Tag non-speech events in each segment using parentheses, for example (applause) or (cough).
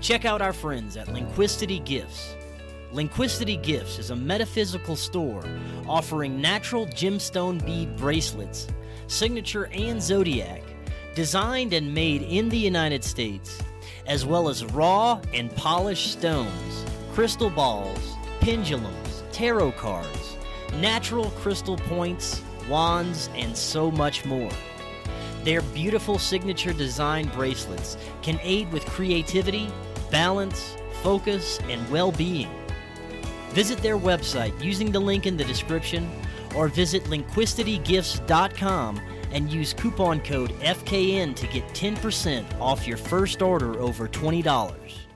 Check out our friends at Lindquistity Gifts. Lindquistity Gifts is a metaphysical store offering natural gemstone bead bracelets, signature and zodiac, designed and made in the United States, as well as raw and polished stones, crystal balls, pendulums, tarot cards, natural crystal points, wands, and so much more. Their beautiful signature design bracelets can aid with creativity, balance, focus, and well being. Visit their website using the link in the description or visit lindquistitygifts.com and use coupon code FKN to get 10% off your first order over $20.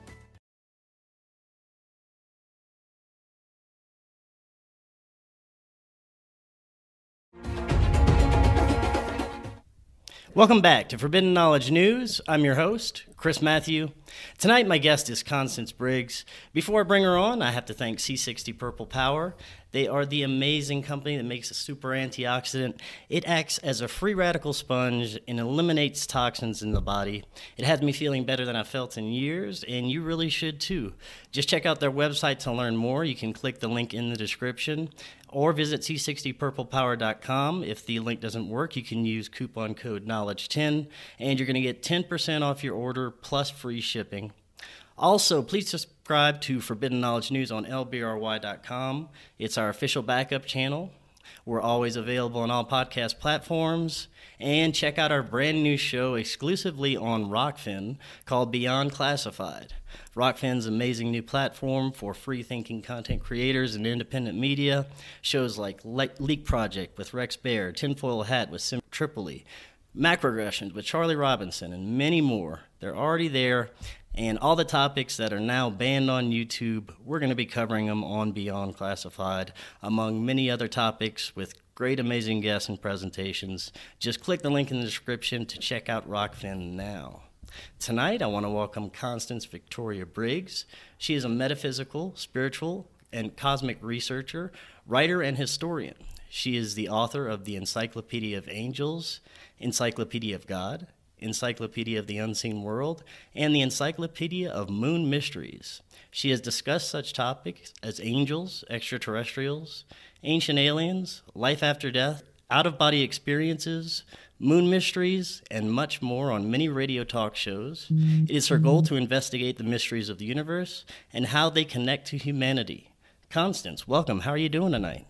Welcome back to Forbidden Knowledge News. I'm your host, Chris Mathieu. Tonight, my guest is Constance Briggs. Before I bring her on, I have to thank C60 Purple Power. They are the amazing company that makes a super antioxidant. It acts as a free radical sponge and eliminates toxins in the body. It has me feeling better than I've felt in years, and you really should too. Just check out their website to learn more. You can click the link in the description or visit c60purplepower.com. If the link doesn't work, you can use coupon code knowledge10 and you're going to get 10% off your order plus free shipping. Also, please subscribe to Forbidden Knowledge News on lbry.com. It's our official backup channel. We're always available on all podcast platforms. And check out our brand new show exclusively on Rokfin called Beyond Classified. Rokfin's amazing new platform for free thinking content creators and independent media. Shows like Le- Leak Project with Rex Bear, Tinfoil Hat with Sam Tripoli, Macroaggressions with Charlie Robinson, and many more. They're already there. And all the topics that are now banned on YouTube, we're going to be covering them on Beyond Classified, among many other topics with great, amazing guests and presentations. Just click the link in the description to check out Rokfin now. Tonight, I want to welcome Constance Victoria Briggs. She is a metaphysical, spiritual, and cosmic researcher, writer, and historian. She is the author of the Encyclopedia of Angels, Encyclopedia of God, Encyclopedia of the Unseen World, and the Encyclopedia of Moon Mysteries. She has discussed such topics as angels, extraterrestrials, ancient aliens, life after death, out of body experiences, moon mysteries, and much more on many radio talk shows. Mm-hmm. It is her goal to investigate the mysteries of the universe and how they connect to humanity. Constance, welcome. How are you doing tonight?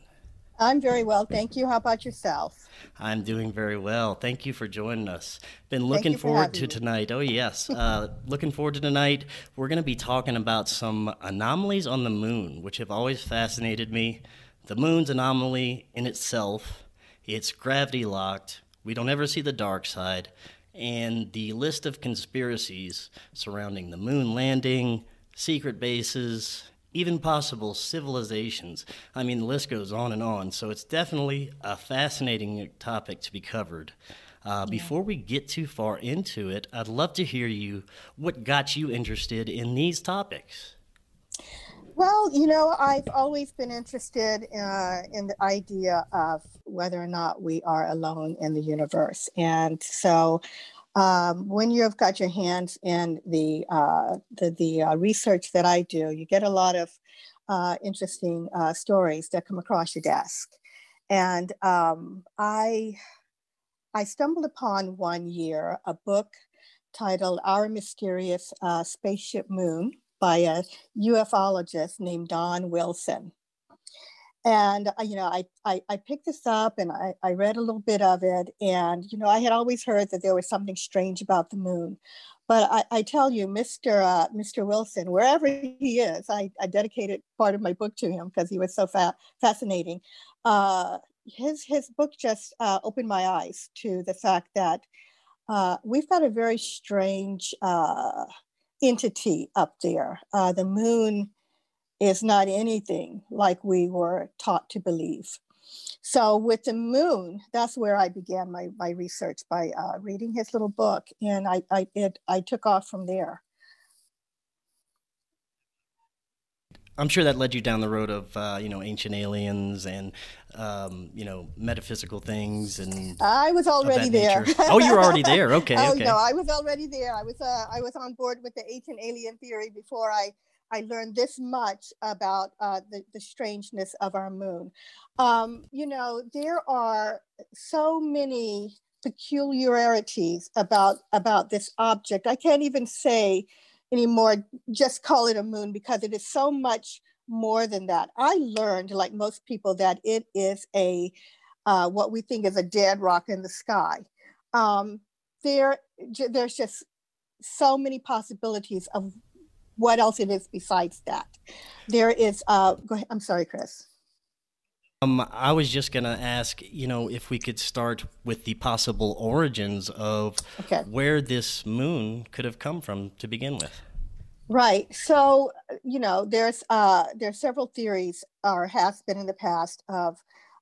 I'm very well, thank you. How about yourself? I'm doing very well. Thank you for joining us. Been looking forward to me. tonight. Oh yes, uh, (laughs) looking forward to tonight. We're going to be talking about some anomalies on the moon, which have always fascinated me. The moon's anomaly in itself, it's gravity locked. We don't ever see the dark side, and the list of conspiracies surrounding the moon landing, secret bases, even possible civilizations. I mean, the list goes on and on. So it's definitely a fascinating topic to be covered. Uh, yeah. Before we get too far into it, I'd love to hear you. What got you interested in these topics? Well, you know, I've always been interested uh, in the idea of whether or not we are alone in the universe. And so um, when you've got your hands in the uh, the, the uh, research that I do, you get a lot of uh, interesting uh, stories that come across your desk, and um, I I stumbled upon one year a book titled "Our Mysterious uh, Spaceship Moon" by a ufologist named Don Wilson and uh, you know I, I, I picked this up and I, I read a little bit of it. And you know i had always heard that there was something strange about the moon. But i, I tell you mr uh, mr wilson wherever he is I, I dedicated part of my book to him because he was so fa- fascinating. Uh, his his book just uh, opened my eyes to the fact that uh, we've got a very strange uh, entity up there. The moon is not anything like we were taught to believe. So with the moon, that's where I began my, my research by uh, reading his little book, and I I, it, I took off from there. I'm sure that led you down the road of uh, you know ancient aliens and um, you know metaphysical things and. I was already there. oh, you were already there. Okay. oh okay. no, I was already there. I was uh, I was on board with the ancient alien theory before I I learned this much about uh, the the strangeness of our moon. Um, you know, there are so many peculiarities about about this object. I can't even say anymore just call it a moon because it is so much more than that. I learned, like most people, that it is a uh, what we think is a dead rock in the sky. Um, there, there's just so many possibilities of what else it is besides that. There is. Uh, go ahead. I'm sorry, Chris. Um, I was just going to ask, you know, if we could start with the possible origins of okay. where this moon could have come from to begin with. Right. So, you know, there's uh, there's several theories, or has been in the past, of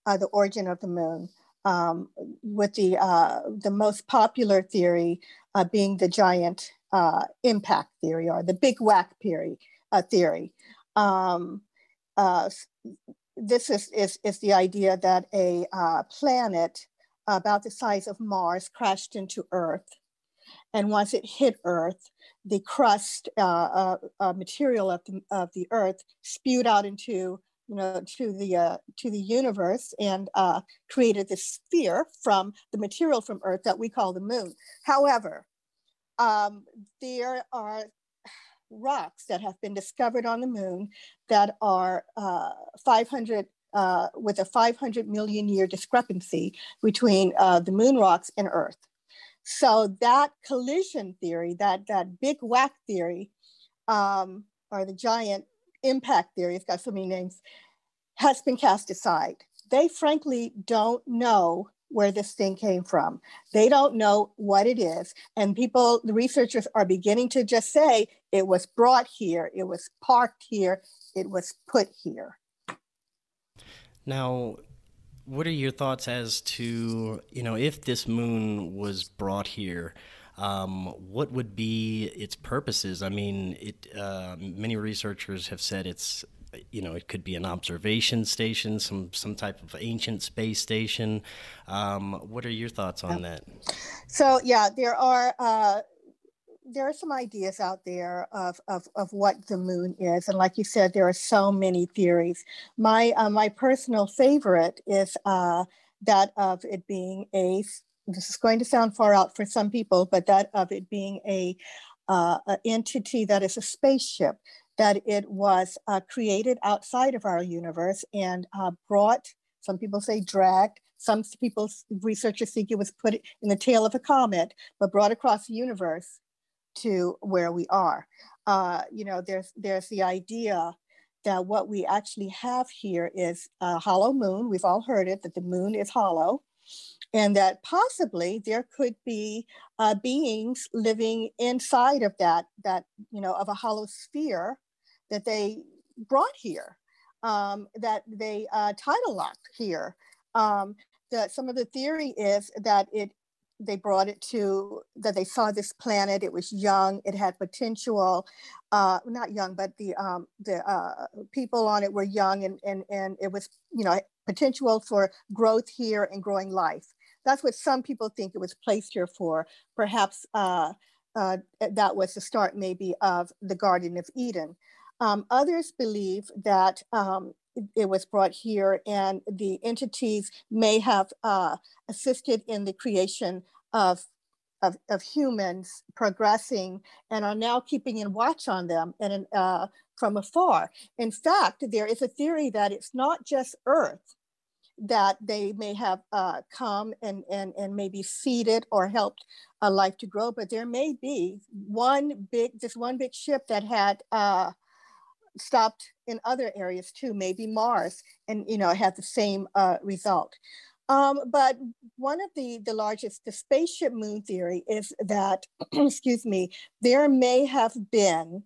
uh, the origin of the moon. Um, with the uh, the most popular theory uh, being the giant uh, impact theory or the big whack theory. Uh, theory. Um, uh, this is, is, is the idea that a uh, planet about the size of Mars crashed into Earth. And once it hit Earth, the crust uh, uh, material of the, of the Earth spewed out into you know to the uh, to the universe and uh, created this sphere from the material from Earth that we call the moon. However, um, there are rocks that have been discovered on the moon that are uh, 500 uh, with a 500 million year discrepancy between uh, the moon rocks and Earth. So that collision theory, that that big whack theory, um, or the giant impact theory, it's got so many names, has been cast aside. They frankly don't know where this thing came from. They don't know what it is. And people, the researchers are beginning to just say it was brought here, it was parked here, it was put here. Now, what are your thoughts as to, you know, if this moon was brought here? Um, what would be its purposes? I mean, it, uh, many researchers have said it's you know, it could be an observation station, some some type of ancient space station. Um, what are your thoughts on that? So yeah, there are uh, there are some ideas out there of, of of what the moon is, and like you said, there are so many theories. My uh, my personal favorite is uh, that of it being a. This is going to sound far out for some people, but that of it being a uh, an entity that is a spaceship that it was uh, created outside of our universe and uh, brought, some people say dragged, some people, researchers think it was put in the tail of a comet, but brought across the universe to where we are. Uh, you know, there's, there's the idea that what we actually have here is a hollow moon. We've all heard it, that the moon is hollow and that possibly there could be uh, beings living inside of that that you know of a hollow sphere that they brought here, um, that they uh, tidal locked here. Um, the, some of the theory is that it they brought it to that they saw this planet. It was young. It had potential. Uh, not young, but the um, the uh, people on it were young, and and and it was you know potential for growth here and growing life. That's what some people think it was placed here for. Perhaps uh, uh, that was the start, maybe, of the Garden of Eden. Um, others believe that um, it was brought here and the entities may have uh, assisted in the creation of, of, of, humans progressing and are now keeping in watch on them and uh, from afar. In fact, there is a theory that it's not just Earth that they may have uh, come and, and, and maybe seeded or helped a life to grow, but there may be one big, just one big ship that had uh, stopped in other areas too, maybe Mars, and you know had the same uh, result. Um, but one of the, the largest, the spaceship moon theory is that, (clears throat) excuse me, there may have been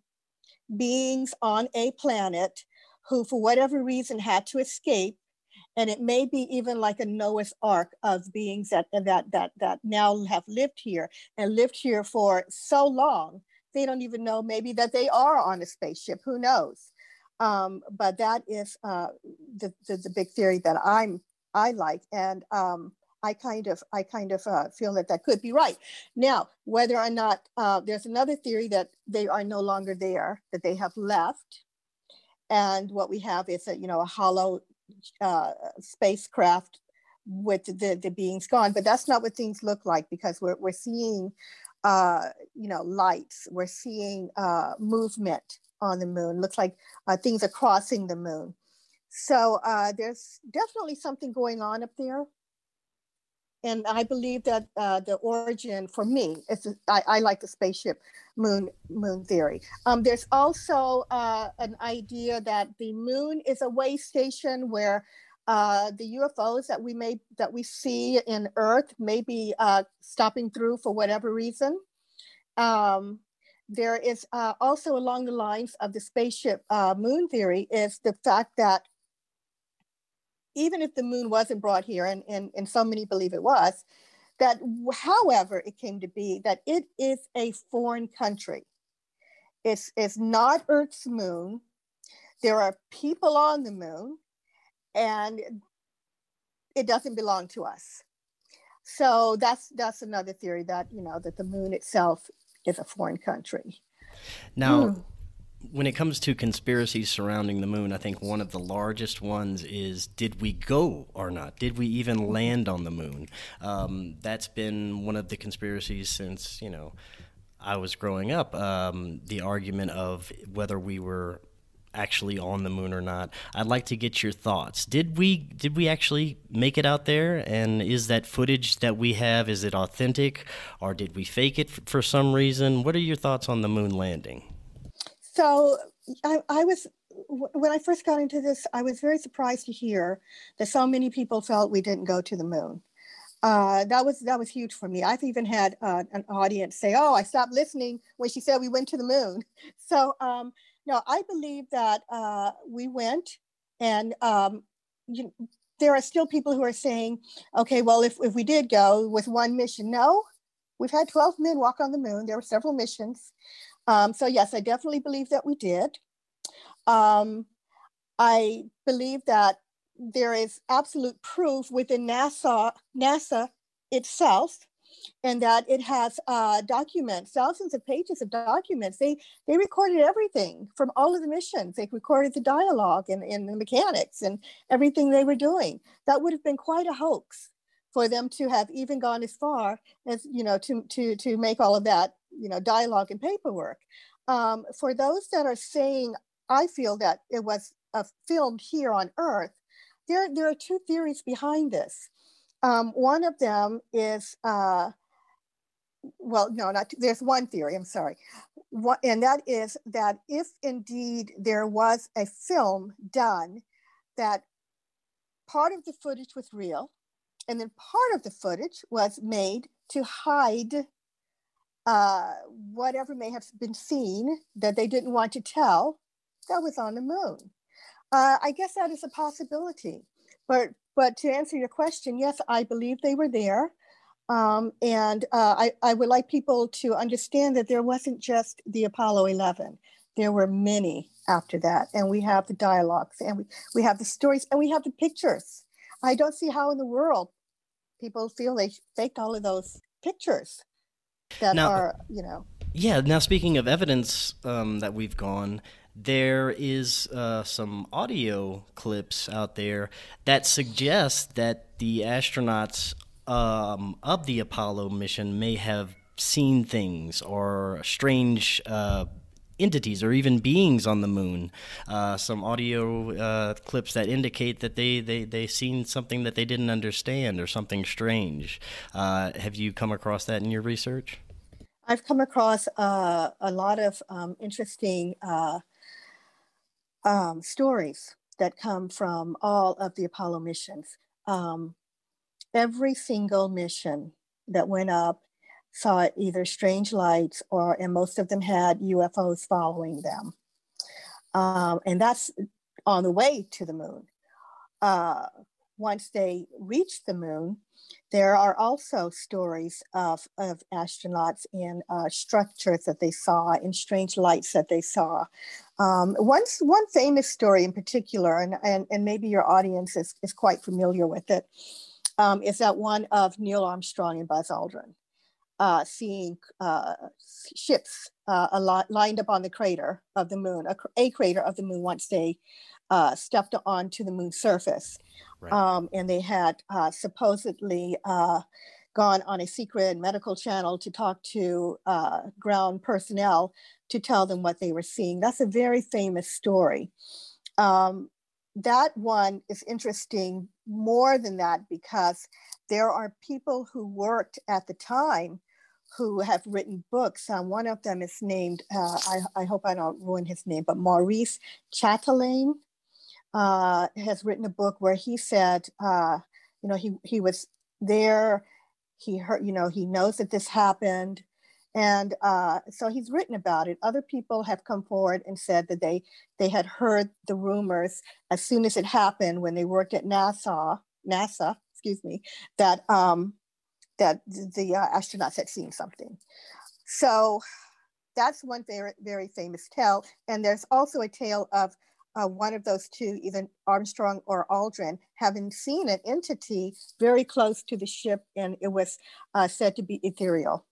beings on a planet who, for whatever reason, had to escape. And it may be even like a Noah's Ark of beings that, that, that, that now have lived here and lived here for so long they don't even know maybe that they are on a spaceship. Who knows? Um, but that is uh, the, the, the big theory that I'm I like, and um, I kind of I kind of uh, feel that that could be right. Now, whether or not uh, there's another theory that they are no longer there, that they have left, and what we have is a you know a hollow uh, spacecraft with the the beings gone. But that's not what things look like because we're we're seeing uh, you know lights, we're seeing uh, movement on the moon. Looks like uh, things are crossing the moon. So uh, there's definitely something going on up there. And I believe that uh, the origin for me is I, I, like the spaceship moon moon theory. Um, there's also uh, an idea that the moon is a way station where uh, the UFOs that we may that we see in Earth may be uh, stopping through for whatever reason. Um, there is uh, also along the lines of the spaceship uh, moon theory is the fact that even if the moon wasn't brought here, and, and, and so many believe it was, that however it came to be, that it is a foreign country. It's, it's not Earth's moon. There are people on the moon, and it doesn't belong to us. So that's that's another theory that you know that the moon itself is a foreign country. Now, hmm when it comes to conspiracies surrounding the moon, I think one of the largest ones is did we go or not? Did we even land on the moon? Um, that's been one of the conspiracies since, you know, I was growing up. Um, the argument of whether we were actually on the moon or not. I'd like to get your thoughts. Did we did we actually make it out there and is that footage that we have is it authentic or did we fake it for some reason? What are your thoughts on the moon landing? So I, I was when I first got into this, I was very surprised to hear that so many people felt we didn't go to the moon. Uh, that was that was huge for me. I've even had uh, an audience say, "Oh, I stopped listening when she said we went to the moon." (laughs) So um, no, I believe that uh, we went, and um, you, there are still people who are saying, "Okay, well, if if we did go with one mission, no, we've had twelve men walk on the moon. There were several missions." Um, so yes, I definitely believe that we did. Um, I believe that there is absolute proof within NASA, NASA itself, and that it has uh, documents, thousands of pages of documents. They they recorded everything from all of the missions. They recorded the dialogue and, and the mechanics and everything they were doing. That would have been quite a hoax for them to have even gone as far as you know to to to make all of that you know dialogue and paperwork um, for those that are saying i feel that it was uh, filmed here on earth there there are two theories behind this um, one of them is uh, well no not there's one theory i'm sorry what, and that is that if indeed there was a film done that part of the footage was real and then part of the footage was made to hide uh, whatever may have been seen that they didn't want to tell that was on the moon. Uh, I guess that is a possibility. But but to answer your question, yes, I believe they were there. Um, and uh, I, I would like people to understand that there wasn't just the Apollo 11. There were many after that. And we have the dialogues and we, we have the stories and we have the pictures. I don't see how in the world people feel they faked all of those pictures that now, are, you know. Yeah. Now, speaking of evidence um, that we've gone, there is uh, some audio clips out there that suggest that the astronauts um, of the Apollo mission may have seen things or strange uh, entities or even beings on the moon. Uh, some audio uh, clips that indicate that they, they, they seen something that they didn't understand or something strange. Uh, have you come across that in your research? I've come across uh, a lot of um, interesting uh, um, stories that come from all of the Apollo missions. Um, every single mission that went up saw either strange lights or, and most of them had UFOs following them. Um, and that's on the way to the moon. Uh, once they reached the moon, there are also stories of, of astronauts in uh, structures that they saw, in strange lights that they saw. Um, one, one famous story in particular, and, and, and maybe your audience is, is quite familiar with it, um, is that one of Neil Armstrong and Buzz Aldrin. Uh, seeing uh, ships uh, lined up on the crater of the moon, a, a, crater of the moon once they uh, stepped onto the moon's surface. Right. Um, and they had uh, supposedly uh, gone on a secret medical channel to talk to uh, ground personnel to tell them what they were seeing. That's a very famous story. Um, that one is interesting more than that because there are people who worked at the time who have written books. Uh, one of them is named, uh, I, I, hope I don't ruin his name, but Maurice Chatelain uh, has written a book where he said, uh, you know, he, he was there, he heard, you know, he knows that this happened. And uh, so he's written about it. Other people have come forward and said that they they had heard the rumors as soon as it happened when they worked at NASA, NASA, excuse me, that um, that the uh, astronauts had seen something. So that's one very very famous tale. And there's also a tale of uh, one of those two, either Armstrong or Aldrin, having seen an entity very close to the ship, and it was uh, said to be ethereal.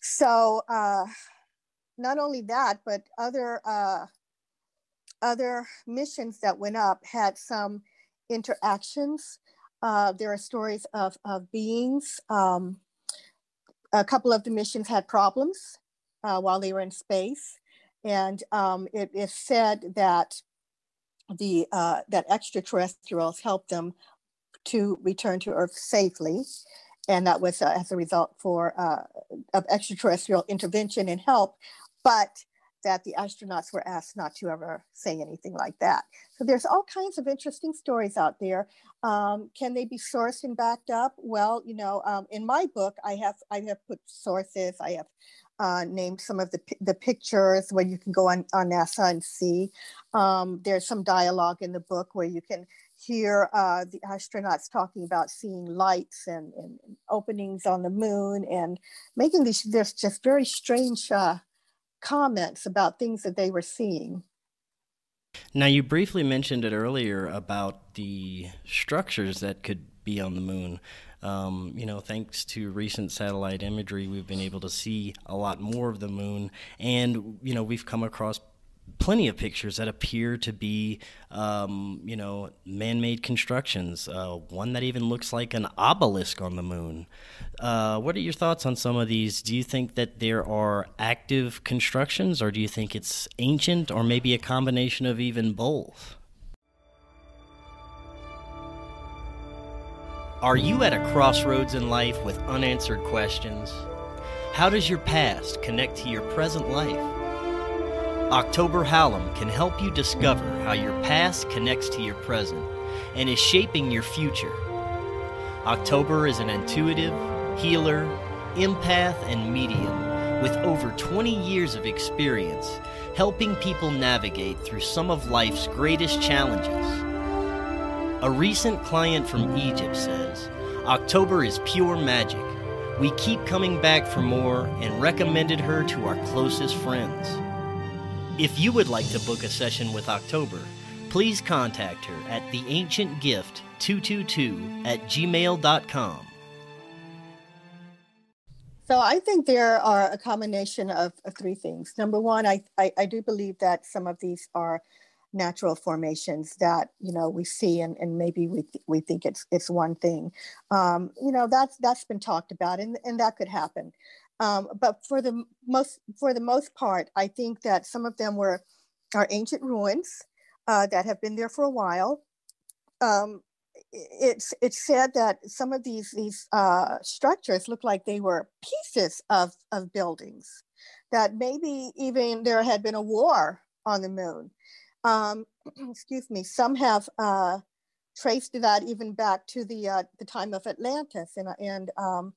So, uh, not only that, but other uh, other missions that went up had some interactions. Uh, there are stories of, of beings. Um, a couple of the missions had problems uh, while they were in space. And um, it is said that the uh, that extraterrestrials helped them to return to Earth safely, and that was uh, as a result for uh, of extraterrestrial intervention and help, but that the astronauts were asked not to ever say anything like that. So there's all kinds of interesting stories out there. Um, can they be sourced and backed up? Well, you know, um, in my book, I have I have put sources. I have uh, named some of the, the pictures where you can go on, on NASA and see. Um, there's some dialogue in the book where you can hear uh, the astronauts talking about seeing lights and, and, openings on the moon and making these there's just very strange uh, comments about things that they were seeing. Now, you briefly mentioned it earlier about the structures that could be on the moon. Um, you know, thanks to recent satellite imagery, we've been able to see a lot more of the moon, and you know, we've come across plenty of pictures that appear to be, um, you know, man-made constructions. Uh, one that even looks like an obelisk on the moon. Uh, what are your thoughts on some of these? Do you think that there are active constructions, or do you think it's ancient, or maybe a combination of even both? Are you at a crossroads in life with unanswered questions? How does your past connect to your present life? October Hallam can help you discover how your past connects to your present and is shaping your future. October is an intuitive, healer, empath, and medium with over 20 years of experience helping people navigate through some of life's greatest challenges. A recent client from Egypt says October is pure magic. We keep coming back for more and recommended her to our closest friends. If you would like to book a session with October, please contact her at theancientgift222 at gmail.com. So I think there are a combination of, of three things. Number one, I, I, I do believe that some of these are natural formations that you know we see and, and maybe we, th- we think it's it's one thing. Um, you know that's that's been talked about and, and that could happen. Um, but for the most for the most part i think that some of them were are ancient ruins uh, that have been there for a while. Um, it's it's said that some of these these uh, structures look like they were pieces of of buildings that maybe even there had been a war on the moon um, (clears throat) excuse me, some have uh, traced that even back to the uh, the time of Atlantis, and and um,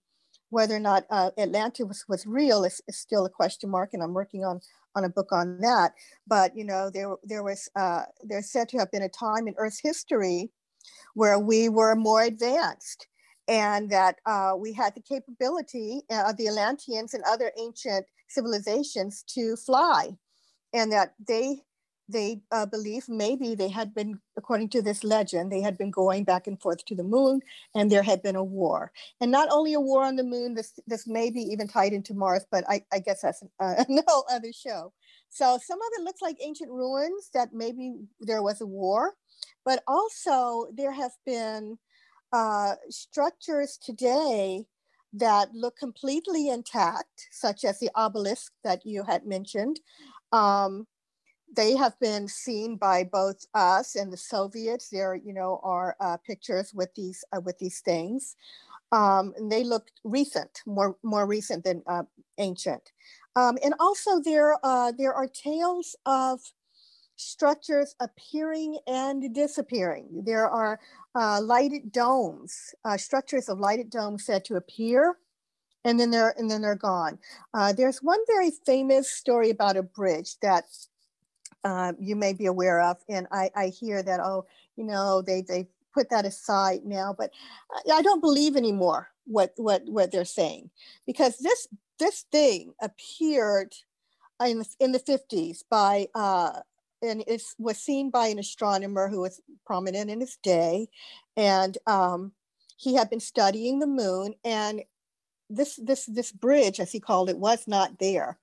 whether or not uh, Atlantis was, real is, is, still a question mark, and I'm working on on a book on that. But you know, there there was uh, there's said to have been a time in Earth's history where we were more advanced and that uh, we had the capability uh, of the Atlanteans and other ancient civilizations to fly, and that they they uh, believe maybe they had been, according to this legend, they had been going back and forth to the moon, and there had been a war, and not only a war on the moon. This this may be even tied into Mars, but I, I guess that's uh, (laughs) no other show. So some of it looks like ancient ruins that maybe there was a war, but also there have been uh, structures today that look completely intact, such as the obelisk that you had mentioned. Um, they have been seen by both us and the Soviets. There, you know, are uh, pictures with these uh, with these things, um, and they look recent, more more recent than uh, ancient. Um, and also, there uh, there are tales of structures appearing and disappearing. There are uh, lighted domes, uh, structures of lighted domes said to appear and then they're and then they're gone. Uh, there's one very famous story about a bridge that uh, you may be aware of, and I, I hear that oh, you know, they they put that aside now, but I don't believe anymore what what what they're saying because this this thing appeared in the, in the 50s by uh, and it was seen by an astronomer who was prominent in his day, and um, he had been studying the moon. And this this this bridge, as he called it, was not there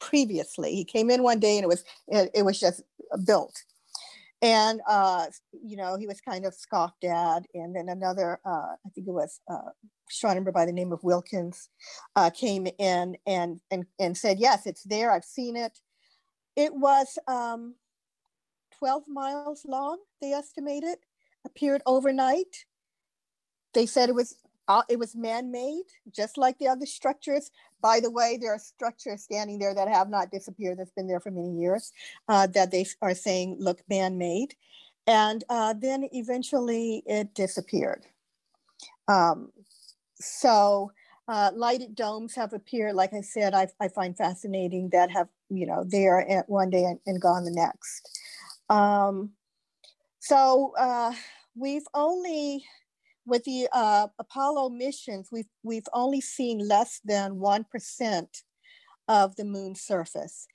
previously. He came in one day and it was it, it was just built, and uh, you know he was kind of scoffed at. And then another, uh, I think it was uh, astronomer by the name of Wilkins, uh, came in and and and said, "Yes, it's there. I've seen it." It was um, 12 miles long, they estimated, appeared overnight. They said it was uh, it was man-made, just like the other structures. By the way, there are structures standing there that have not disappeared. That's been there for many years. Uh, that they are saying look man-made, and uh, then eventually it disappeared. Um, so uh, lighted domes have appeared, like I said, I, I, find fascinating that have, you know, there at one day and, and gone the next. Um, so uh, we've only, with the uh, Apollo missions, we've, we've only seen less than 1% of the moon's surface.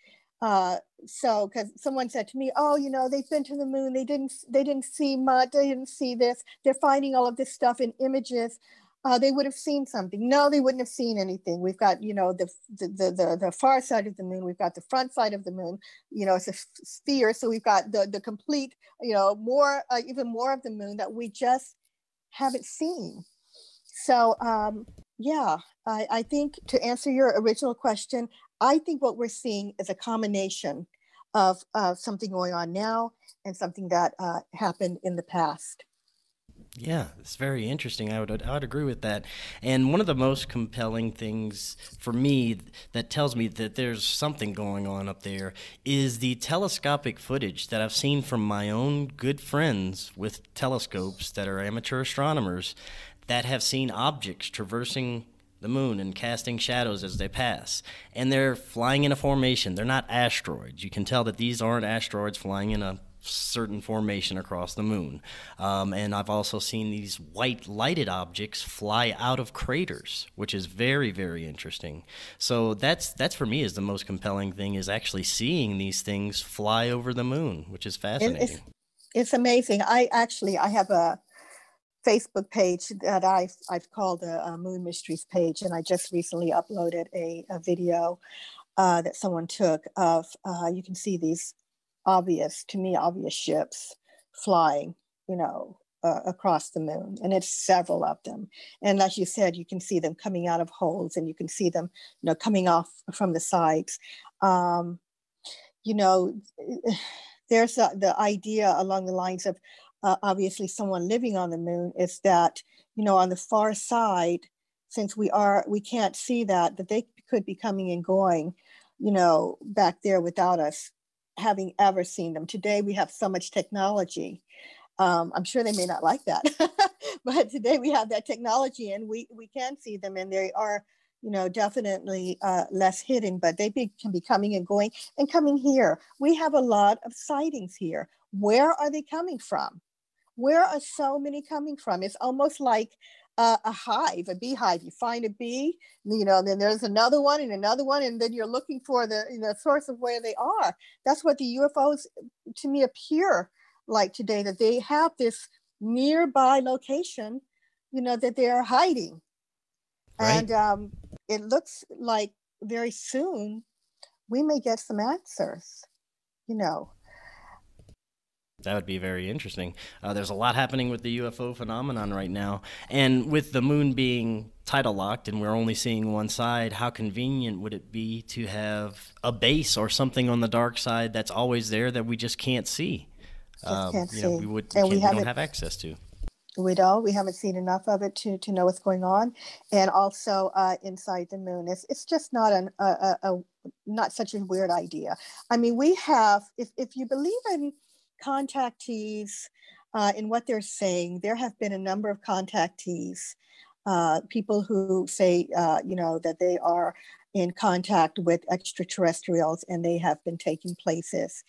Uh, so because someone said to me oh you know they've been to the moon they didn't they didn't see much they didn't see this they're finding all of this stuff in images uh, they would have seen something. No, they wouldn't have seen anything. We've got, you know, the, the, the, the, far side of the moon. We've got the front side of the moon. You know, it's a sphere. So we've got the, the complete, you know, more, uh, even more of the moon that we just haven't seen. So, um, yeah, I, I think to answer your original question, I think what we're seeing is a combination of uh, something going on now and something that uh, happened in the past. Yeah, it's very interesting. I would I would agree with that. And one of the most compelling things for me that tells me that there's something going on up there is the telescopic footage that I've seen from my own good friends with telescopes that are amateur astronomers that have seen objects traversing the moon and casting shadows as they pass. And they're flying in a formation. They're not asteroids. You can tell that these aren't asteroids flying in a certain formation across the moon. Um, and I've also seen these white lighted objects fly out of craters, which is very, very interesting. So that's that's for me is the most compelling thing is actually seeing these things fly over the moon, which is fascinating. It's, it's amazing. I actually I have a Facebook page that I've I've called a, a Moon Mysteries page, and I just recently uploaded a, a video uh, that someone took of uh, you can see these obvious to me obvious ships flying you know uh, across the moon and it's several of them. And as you said you can see them coming out of holes and you can see them you know coming off from the sides. Um, you know (sighs) there's a, the idea along the lines of uh, obviously someone living on the moon is that you know on the far side since we are we can't see that that they could be coming and going you know back there without us having ever seen them. Today we have so much technology. Um, I'm sure they may not like that, (laughs) but today we have that technology and we, we can see them and they are, you know, definitely uh, less hidden, but they be, can be coming and going and coming here. We have a lot of sightings here. Where are they coming from? where are so many coming from? It's almost like uh, a hive, a beehive. You find a bee, you know, then there's another one and another one, and then you're looking for the you know, source of where they are. That's what the UFOs to me appear like today, that they have this nearby location, you know, that they're hiding. Right. And um, it looks like very soon we may get some answers, you know. That would be very interesting. Uh, there's a lot happening with the UFO phenomenon right now. And with the moon being tidal locked and we're only seeing one side, how convenient would it be to have a base or something on the dark side that's always there that we just can't see? Um, can't you know, we, would, and we, we don't have access to. We don't. We haven't seen enough of it to, to know what's going on. And also uh, inside the moon, it's, it's just not an, a, a, a not such a weird idea. I mean, we have, if, if you believe in contactees uh, in what they're saying. There have been a number of contactees, uh, people who say, uh, you know, that they are in contact with extraterrestrials and they have been taking places,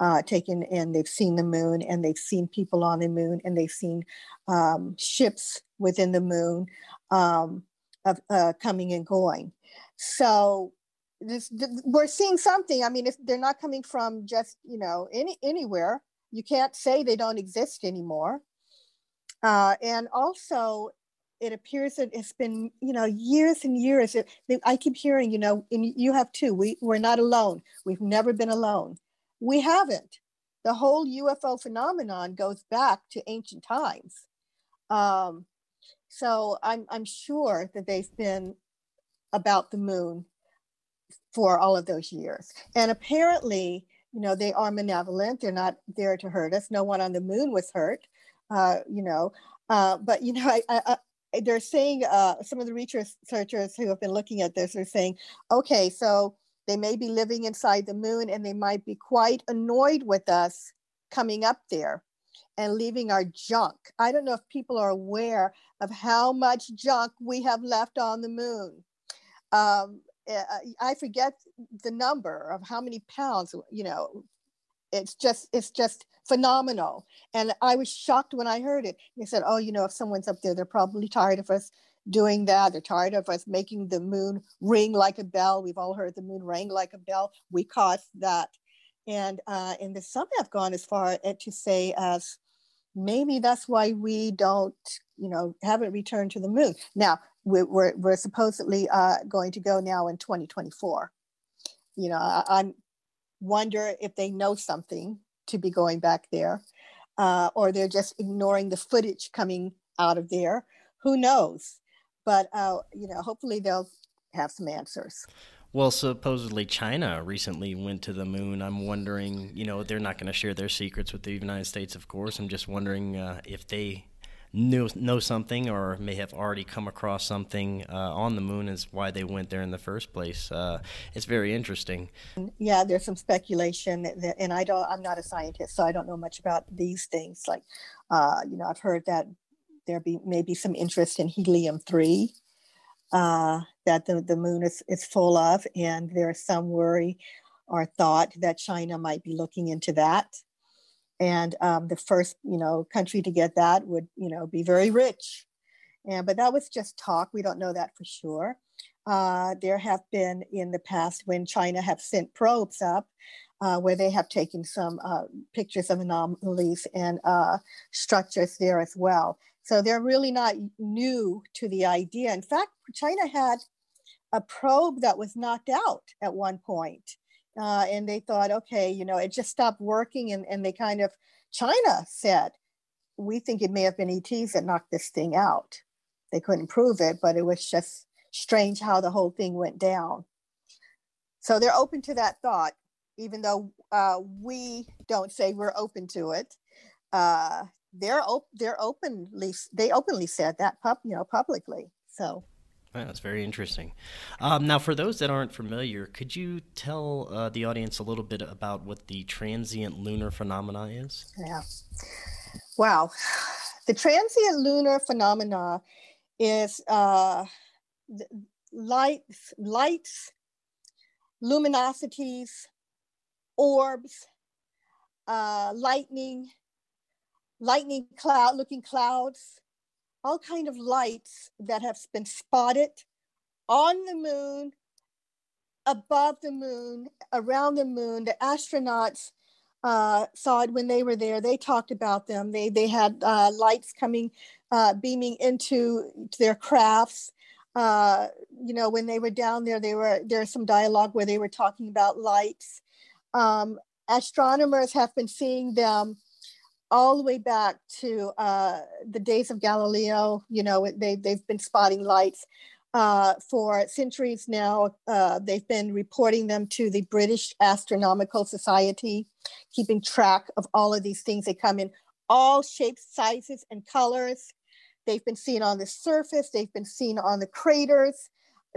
uh, taken and they've seen the moon and they've seen people on the moon and they've seen um, ships within the moon um, of, uh, coming and going. So this, we're seeing something. I mean, if they're not coming from just you know any anywhere, you can't say they don't exist anymore. Uh, and also, it appears that it's been, you know, years and years. It, I keep hearing, you know, and you have too. We we're not alone. We've never been alone. We haven't. The whole UFO phenomenon goes back to ancient times. Um, so I'm I'm sure that they've been about the moon for all of those years. And apparently, you know, they are malevolent. They're not there to hurt us. No one on the moon was hurt, uh, you know. Uh, but, you know, (laughs) I, I, I, they're saying, uh, some of the researchers who have been looking at this are saying, okay, so they may be living inside the moon and they might be quite annoyed with us coming up there and leaving our junk. I don't know if people are aware of how much junk we have left on the moon. Um, Eh, uh, I forget the number of how many pounds, you know, it's just, it's just phenomenal. And I was shocked when I heard it. They said, oh, you know, if someone's up there, they're probably tired of us doing that. They're tired of us making the moon ring like a bell. We've all heard the moon ring like a bell. We caused that. And uh, and the some have gone as far eh, to say as maybe that's why we don't, you know, haven't returned to the moon. Now, we're, we're, we're supposedly uh, going to go now in 2024. You know, I, I wonder if they know something to be going back there, uh, or they're just ignoring the footage coming out of there. Who knows? But uh, you know, hopefully they'll have some answers. Well, supposedly China recently went to the moon. I'm wondering, you know, they're not going to share their secrets with the United States, of course. I'm just wondering uh, if they know, know something or may have already come across something uh, on the moon is why they went there in the first place. Uh, it's very interesting. Yeah, there's some speculation, that, and I don't. I'm not a scientist, so I don't know much about these things. Like, uh, you know, I've heard that there be maybe some interest in helium three uh, that the, the moon is, is full of, and there's some worry or thought that China might be looking into that and um, the first you know country to get that would you know be very rich. And but that was just talk we don't know that for sure. Uh, there have been in the past when china have sent probes up uh, where they have taken some uh, pictures of anomalies and uh, structures there as well. So they're really not new to the idea. In fact china had a probe that was knocked out at one point uh, and they thought, okay, you know, it just stopped working. And, and they kind of, China said, we think it may have been ETs that knocked this thing out. They couldn't prove it, but it was just strange how the whole thing went down. So they're open to that thought, even though uh, we don't say we're open to it. Uh, they're op- they're openly they openly said that pub you know publicly. So that's very interesting. Um, now, for those that aren't familiar, could you tell uh, the audience a little bit about what the transient lunar phenomena is? Yeah. Wow. The transient lunar phenomena is uh, lights, lights, luminosities, orbs, uh, lightning, lightning cloud looking clouds, all kind of lights that have been spotted on the moon, above the moon, around the moon. The astronauts uh, saw it when they were there. They talked about them. They they had uh, lights coming, uh, beaming into their crafts. Uh, you know, when they were down there, they were there's some dialogue where they were talking about lights. Um, astronomers have been seeing them all the way back to uh, the days of Galileo. You know, they they've been spotting lights uh, for centuries now. Uh, they've been reporting them to the British Astronomical Society, keeping track of all of these things. They come in all shapes, sizes, and colors. They've been seen on the surface, they've been seen on the craters.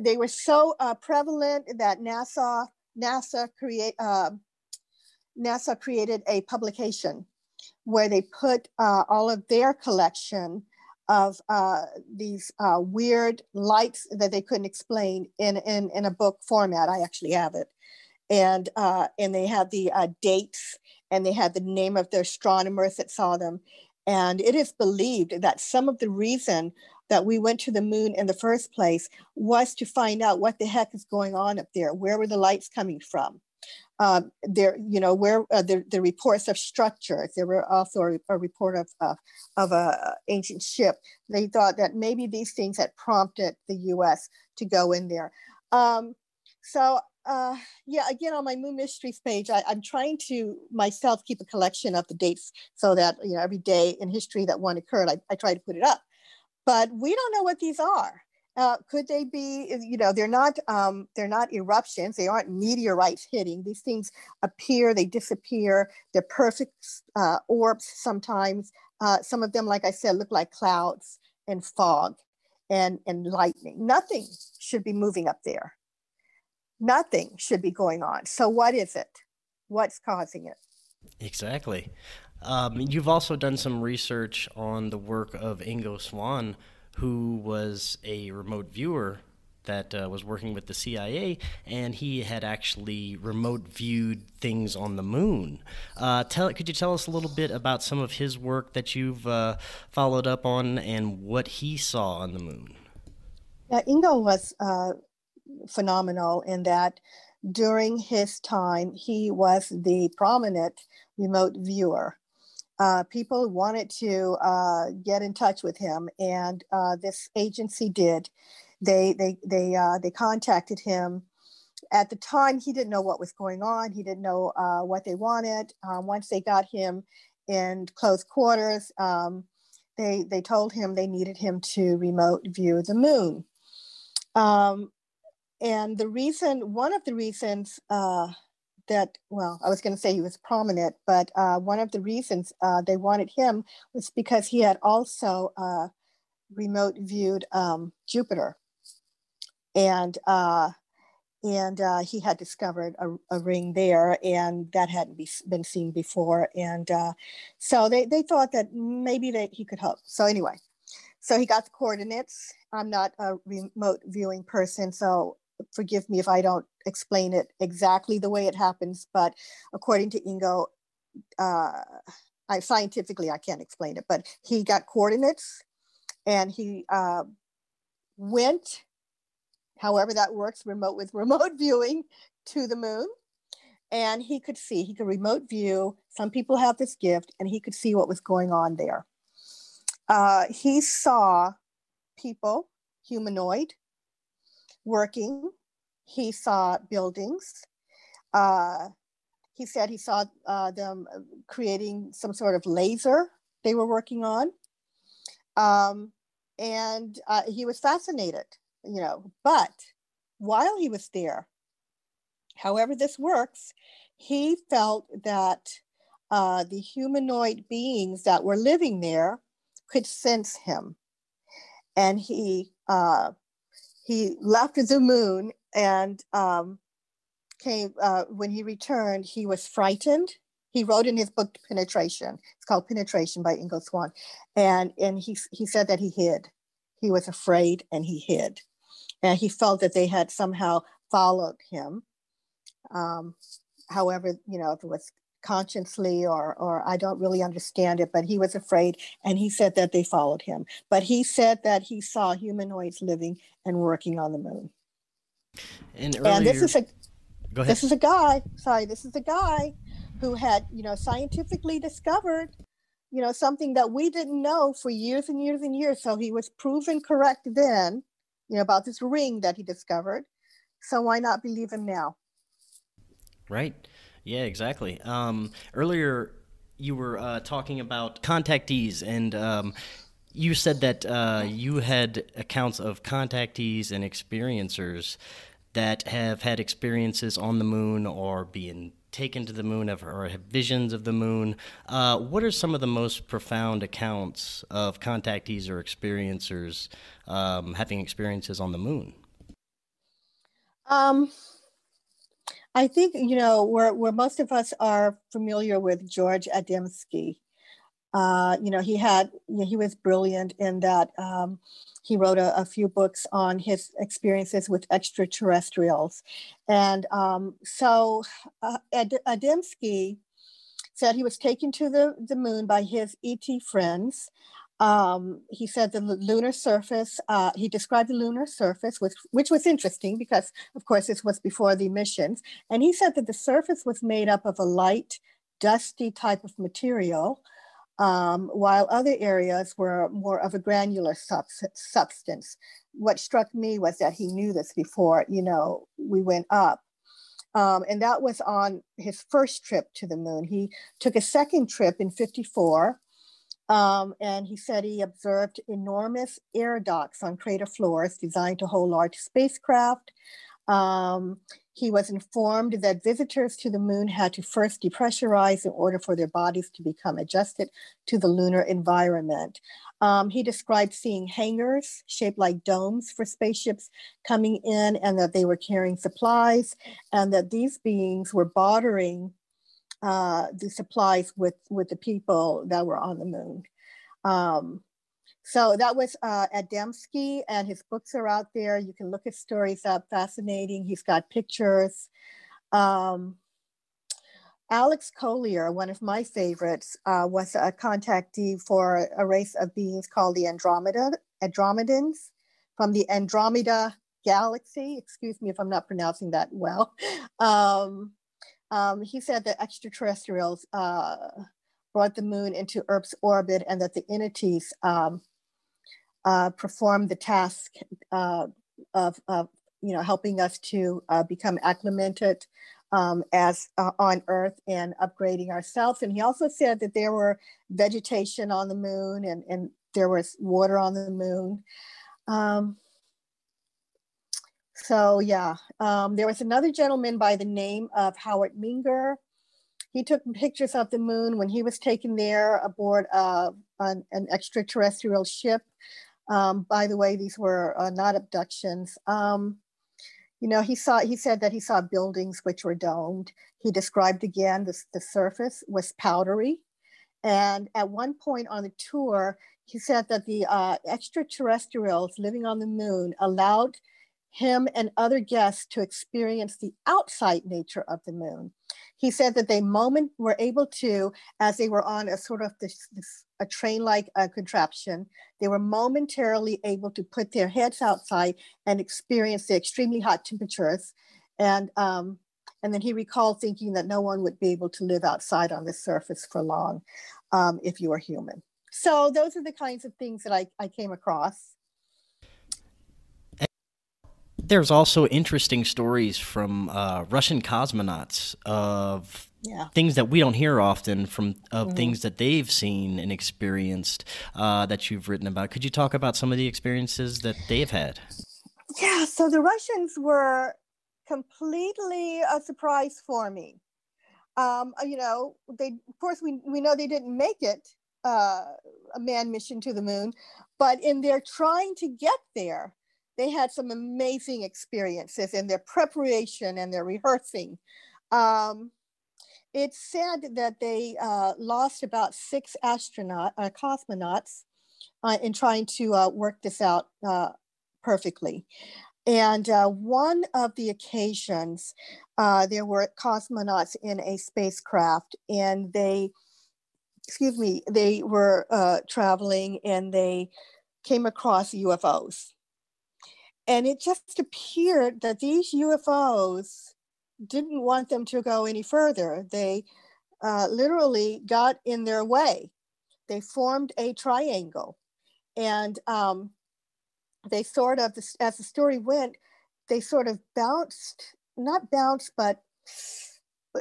They were so uh, prevalent that NASA, NASA, create, uh, NASA created a publication where they put uh, all of their collection of uh, these uh, weird lights that they couldn't explain in, in, in a book format. I actually have it. And, uh, and they had the uh, dates and they had the name of the astronomers that saw them. And it is believed that some of the reason that we went to the moon in the first place was to find out what the heck is going on up there. Where were the lights coming from? Uh, there, you know, where uh, the, the reports of structures. There were also a, a report of uh, of a ancient ship. They thought that maybe these things had prompted the U.S. to go in there. Um, so uh, yeah, again, on my Moon Mysteries page, I, am trying to myself keep a collection of the dates so that, you know, every day in history that one occurred, I, I try to put it up. But we don't know what these are. Uh, could they be, you know, they're not, um, they're not eruptions. They aren't meteorites hitting. These things appear, they disappear. They're perfect uh, orbs sometimes. Uh, some of them, like I said, look like clouds and fog and, and lightning. Nothing should be moving up there nothing should be going on. So, what is it? What's causing it? Exactly. Um, you've also done some research on the work of Ingo Swann, who was a remote viewer that uh, was working with the CIA, and he had actually remote viewed things on the moon. Uh, tell, could you tell us a little bit about some of his work that you've uh, followed up on and what he saw on the moon? Yeah, Ingo was uh, phenomenal in that during his time, he was the prominent remote viewer. Uh, people wanted to uh, get in touch with him, and uh, this agency did. They they they uh, they contacted him. At the time, he didn't know what was going on. He didn't know uh, what they wanted. Um, once they got him in close quarters, um, they they told him they needed him to remote view the moon. Um, and the reason, one of the reasons uh, that, well, I was going to say he was prominent, but uh, one of the reasons uh, they wanted him was because he had also uh, remote viewed um, Jupiter. And uh, and uh, he had discovered a, a, ring there, and that hadn't be, been seen before. And so they, they thought that maybe that he could help. So anyway, so he got the coordinates. I'm not a remote viewing person, so forgive me if I don't explain it exactly the way it happens, but according to Ingo, uh, I scientifically I can't explain it, but he got coordinates and he uh, went, however that works, remote with (laughs) remote viewing to the moon. And he could see, he could remote view. Some people have this gift, and he could see what was going on there. Uh, he saw people, humanoid, working. He saw buildings. Uh, he said he saw uh, them creating some sort of laser they were working on. Um, and uh, he was fascinated, you know. But while he was there, however this works, he felt that uh, the humanoid beings that were living there could sense him. And he uh, he left the moon and um, came uh, when he returned he was frightened. He wrote in his book penetration. It's called penetration by ingo swann and and he, he said that he hid. He was afraid and he hid. And he felt that they had somehow followed him. Um, however you know if it was consciously or or I don't really understand it, but he was afraid and he said that they followed him. But he said that he saw humanoids living and working on the moon. And, earlier, and this is a go ahead. this is a guy, sorry, this is a guy who had, you know, scientifically discovered, you know, something that we didn't know for years and years and years. So he was proven correct then, you know, about this ring that he discovered. So why not believe him now? Right. Yeah, exactly. Um, earlier, you were uh, talking about contactees, and um, you said that uh, you had accounts of contactees and experiencers that have had experiences on the moon or being taken to the moon or have visions of the moon. Uh, what are some of the most profound accounts of contactees or experiencers um, having experiences on the moon? Um, I think you know where where most of us are familiar with George Adamski. Uh, you know, he had you know, he was brilliant in that um, he wrote a, a, few books on his experiences with extraterrestrials, and um, so uh, Ad- Adamski said he was taken to the, the moon by his ET friends, um, he said the lunar surface, uh, he described the lunar surface, which, which was interesting because, of course, this was before the missions. And he said that the surface was made up of a light, dusty type of material, um, while other areas were more of a granular substance. What struck me was that he knew this before, you know, we went up. Um, and that was on his first trip to the moon. He took a second trip in 54 um, and he said he observed enormous air ducts on crater floors designed to hold large spacecraft. Um, he was informed that visitors to the moon had to first depressurize in order for their bodies to become adjusted to the lunar environment. Um, he described seeing hangars shaped like domes for spaceships coming in, and that they were carrying supplies, and that these beings were bartering uh, the supplies with with the people that were on the moon. Um, so that was uh, Adamski, and his books are out there. You can look his stories up. Fascinating. He's got pictures. Um, Alex Collier, one of my favorites, uh, was a contactee for a race of beings called the Andromeda Andromedans from the Andromeda galaxy. Excuse me if I'm not pronouncing that well. (laughs) Um, um, he said that extraterrestrials uh, brought the moon into Earth's orbit and that the entities um, uh, performed the task uh, of, of, you know, helping us to uh, become acclimated um, as uh, on Earth and upgrading ourselves. And he also said that there were vegetation on the moon and, and there was water on the moon. So yeah, um, there was another gentleman by the name of Howard Menger. He took pictures of the moon when he was taken there aboard uh, an, an, extraterrestrial ship. Um, by the way, these were uh, not abductions. Um, you know, he saw. He said that he saw buildings which were domed. He described again the, the surface was powdery, and at one point on the tour, he said that the uh, extraterrestrials living on the moon allowed him and other guests to experience the outside nature of the moon. He said that they moment were able to, as they were on a sort of this, this a train-like uh, contraption, they were momentarily able to put their heads outside and experience the extremely hot temperatures. And um, and then he recalled thinking that no one would be able to live outside on the surface for long um, if you were human. So those are the kinds of things that I, I came across there's also interesting stories from uh, Russian cosmonauts of yeah. things that we don't hear often from of mm-hmm. things that they've seen and experienced uh, that you've written about. Could you talk about some of the experiences that they've had? Yeah, so the Russians were completely a surprise for me. Um, you know, they of course we we know they didn't make it uh, a manned mission to the moon, but in their trying to get there, they had some amazing experiences in their preparation and their rehearsing. Um, it's said that they uh, lost about six astronaut uh, cosmonauts uh, in trying to uh, work this out uh, perfectly. And uh, one of the occasions, there were cosmonauts in a spacecraft, and they, excuse me, they were traveling and they came across UFOs. And it just appeared that these UFOs didn't want them to go any further. They uh, literally got in their way. They formed a triangle. And um, they sort of, as the story went, they sort of bounced, not bounced, but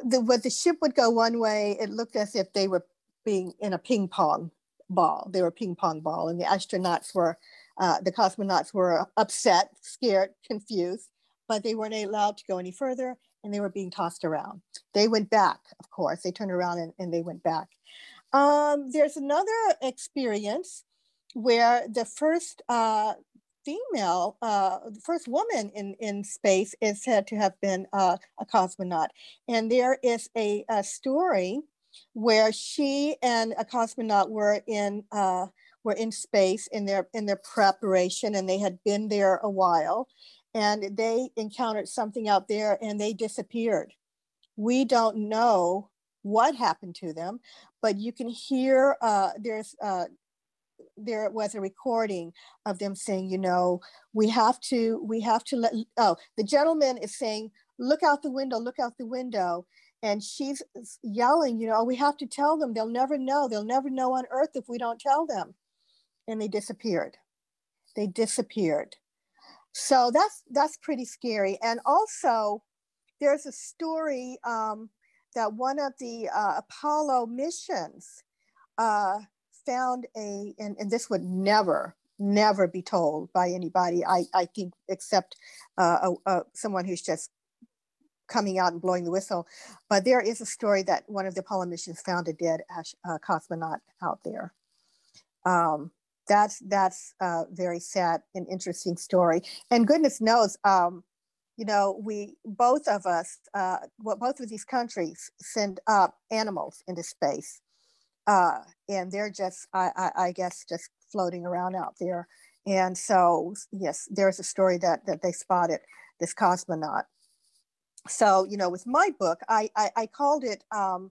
the, when the ship would go one way, it looked as if they were being in a ping pong ball. They were a ping pong ball, and the astronauts were, uh, the cosmonauts were upset, scared, confused, but they weren't allowed to go any further and they were being tossed around. They went back, of course. They turned around and, and they went back. Um, there's another experience where the first uh, female, uh, the first woman in, in space is said to have been uh, a cosmonaut. And there is a, a, story where she and a cosmonaut were in uh, were in space in their in their preparation, and they had been there a while and they encountered something out there and they disappeared. We don't know what happened to them, but you can hear uh, there's uh, there was a recording of them saying, you know, we have to we have to let oh the gentleman is saying, look out the window, look out the window. And she's yelling, you know, we have to tell them. They'll never know. They'll never know on earth if we don't tell them. And they disappeared. They disappeared. So that's that's pretty scary. And also, there's a story um, that one of the uh, Apollo missions uh, found a, and, and this would never never be told by anybody. I I think except uh, someone who's just coming out and blowing the whistle. But there is a story that one of the Apollo missions found a dead uh, cosmonaut out there. Um, that's that's a very sad and interesting story. And goodness knows, um, you know, we both of us, uh, well, both of these countries send up animals into space, uh, and they're just, I, I, I guess, just floating around out there. And so, yes, there's a story that that they spotted this cosmonaut. So, you know, with my book, I I, I called it um,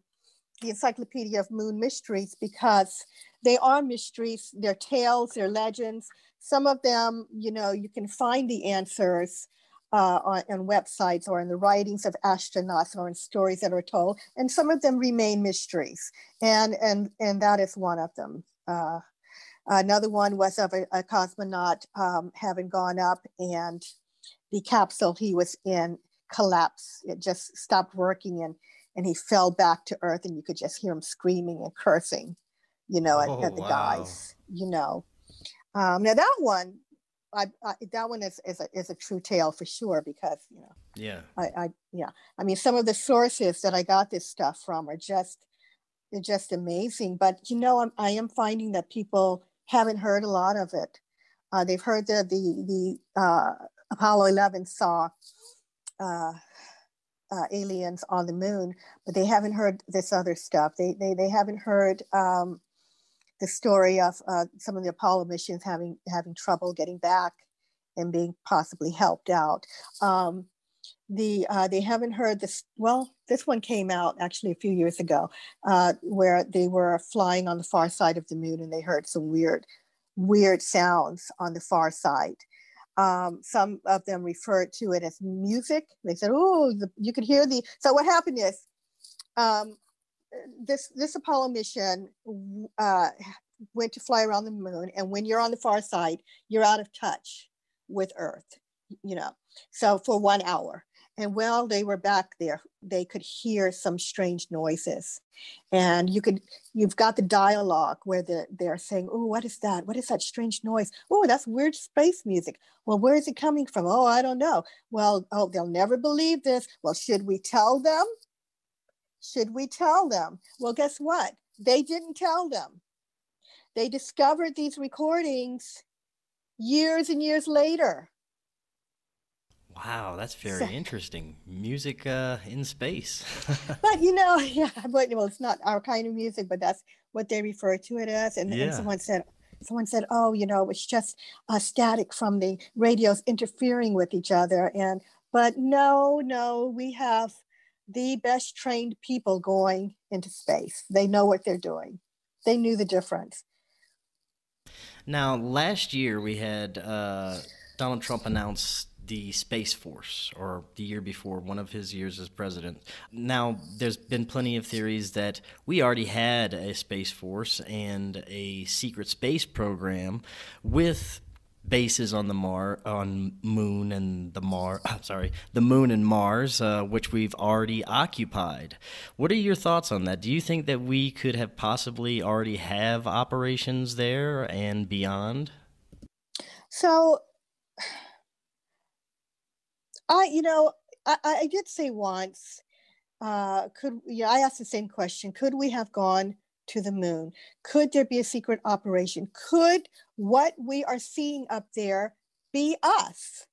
the Encyclopedia of Moon Mysteries because they are mysteries, they're tales, they're legends. Some of them, you know, you can find the answers uh, on, on, websites or in the writings of astronauts or in stories that are told, and some of them remain mysteries, and and and that is one of them. Uh, another one was of a, a cosmonaut um, having gone up, and the capsule he was in collapsed. It just stopped working, and and he fell back to Earth, and you could just hear him screaming and cursing you know, at, oh, at the wow. guys, you know. Um, now that one, I, I, that one is is a, is a true tale for sure because you know. Yeah. I, I yeah. I mean, some of the sources that I got this stuff from are just they're just amazing. But you know, I'm, I am finding that people haven't heard a lot of it. Uh, they've heard the the the uh, Apollo 11 saw uh, uh, aliens on the moon, but they haven't heard this other stuff. They they they haven't heard um, the story of uh, some of the Apollo missions having having trouble getting back and being possibly helped out. Um, the uh, they haven't heard this. Well, this one came out actually a few years ago, uh, where they were flying on the far side of the moon and they heard some weird, weird sounds on the far side. Um, some of them referred to it as music. They said, "Oh, you could hear the." So what happened is, um, this this Apollo mission uh, went to fly around the moon, and when you're on the far side, you're out of touch with Earth. You know, so for one hour, and while they were back there, they could hear some strange noises, and you could you've got the dialogue where the, they're saying, "Oh, what is that? What is that strange noise? Oh, that's weird space music. Well, where is it coming from? Oh, I don't know. Well, oh, they'll never believe this. Well, should we tell them? Should we tell them? Well, guess what? They didn't tell them. They discovered these recordings years and years later. Wow, that's very so, interesting. Music uh, in space. (laughs) but you know, (laughs) yeah, but well, it's not our kind of music, but that's what they refer to it as. And, yeah. and someone said, someone said, "Oh, you know, it's just uh, static from the radios interfering with each other." And but no, no, we have the best trained people going into space. They know what they're doing. They knew the difference. Now, last year we had uh, Donald Trump announce the Space Force, or the year before, one of his years as president. Now, there's been plenty of theories that we already had a Space Force and a secret space program with bases on the Mar on Moon and the Mar (laughs) sorry the Moon and Mars, uh, which we've already occupied. What are your thoughts on that? Do you think that we could have possibly already have operations there and beyond? So, I you know I, I did say once. Uh, could yeah, I asked the same question. Could we have gone to the moon? Could there be a secret operation? Could what we are seeing up there be us?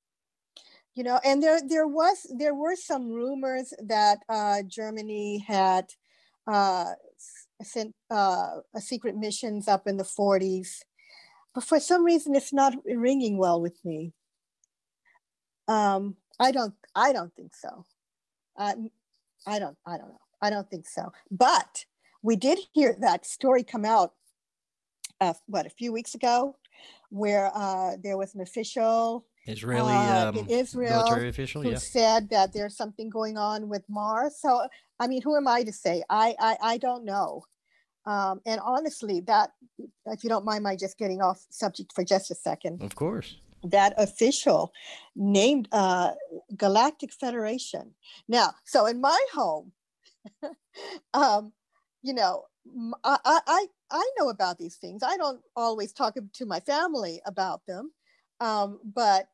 You know, and there there was there were some rumors that uh, Germany had uh, sent uh, secret missions up in the 40s, but for some reason it's not ringing well with me. Um, I don't I don't think so. Uh, I don't I don't know. I don't think so. But we did hear that story come out, uh, what, a few weeks ago, where uh, there was an official Israeli uh, um, Israel military official who yeah. said that there's something going on with Mars. So, I mean, who am I to say? I I, I don't know. Um, and honestly, that, if you don't mind my just getting off subject for just a second. Of course. That official named uh, Galactic Federation. Now, so in my home, (laughs) um, you know, I, I, I know about these things. I don't always talk to my family about them. Um, but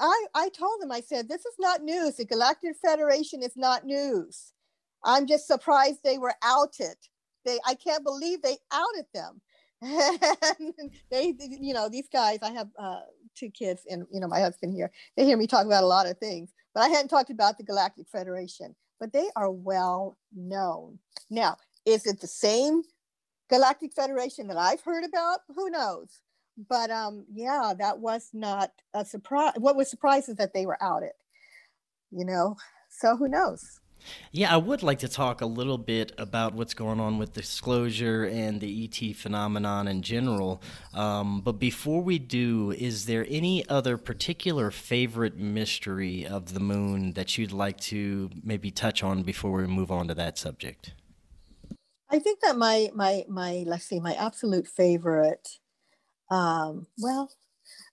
I, I told them, I said, this is not news. The Galactic Federation is not news. I'm just surprised they were outed. They, I can't believe they outed them. (laughs) and they, you know, these guys, I have uh, two kids and, you know, my husband here, they hear me talk about a lot of things, but I hadn't talked about the Galactic Federation, but they are well known. Now, is it the same Galactic Federation that I've heard about? Who knows? But um, yeah, that was not a surprise. What was surprising is that they were outed, you know? So who knows? Yeah, I would like to talk a little bit about what's going on with disclosure and the ET phenomenon in general. Um, but before we do, is there any other particular favorite mystery of the moon that you'd like to maybe touch on before we move on to that subject? I think that my my my let's see my absolute favorite. Um, well,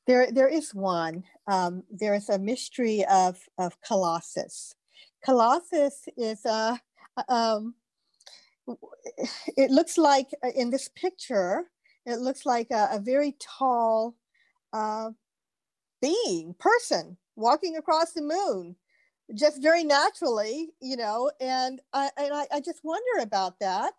there there is one. Um, there is a mystery of of Colossus. Colossus is a. Um, it looks like uh, in this picture, it looks like a, a very tall uh, being, person walking across the moon just very naturally, you know, and I and I, I, just wonder about that.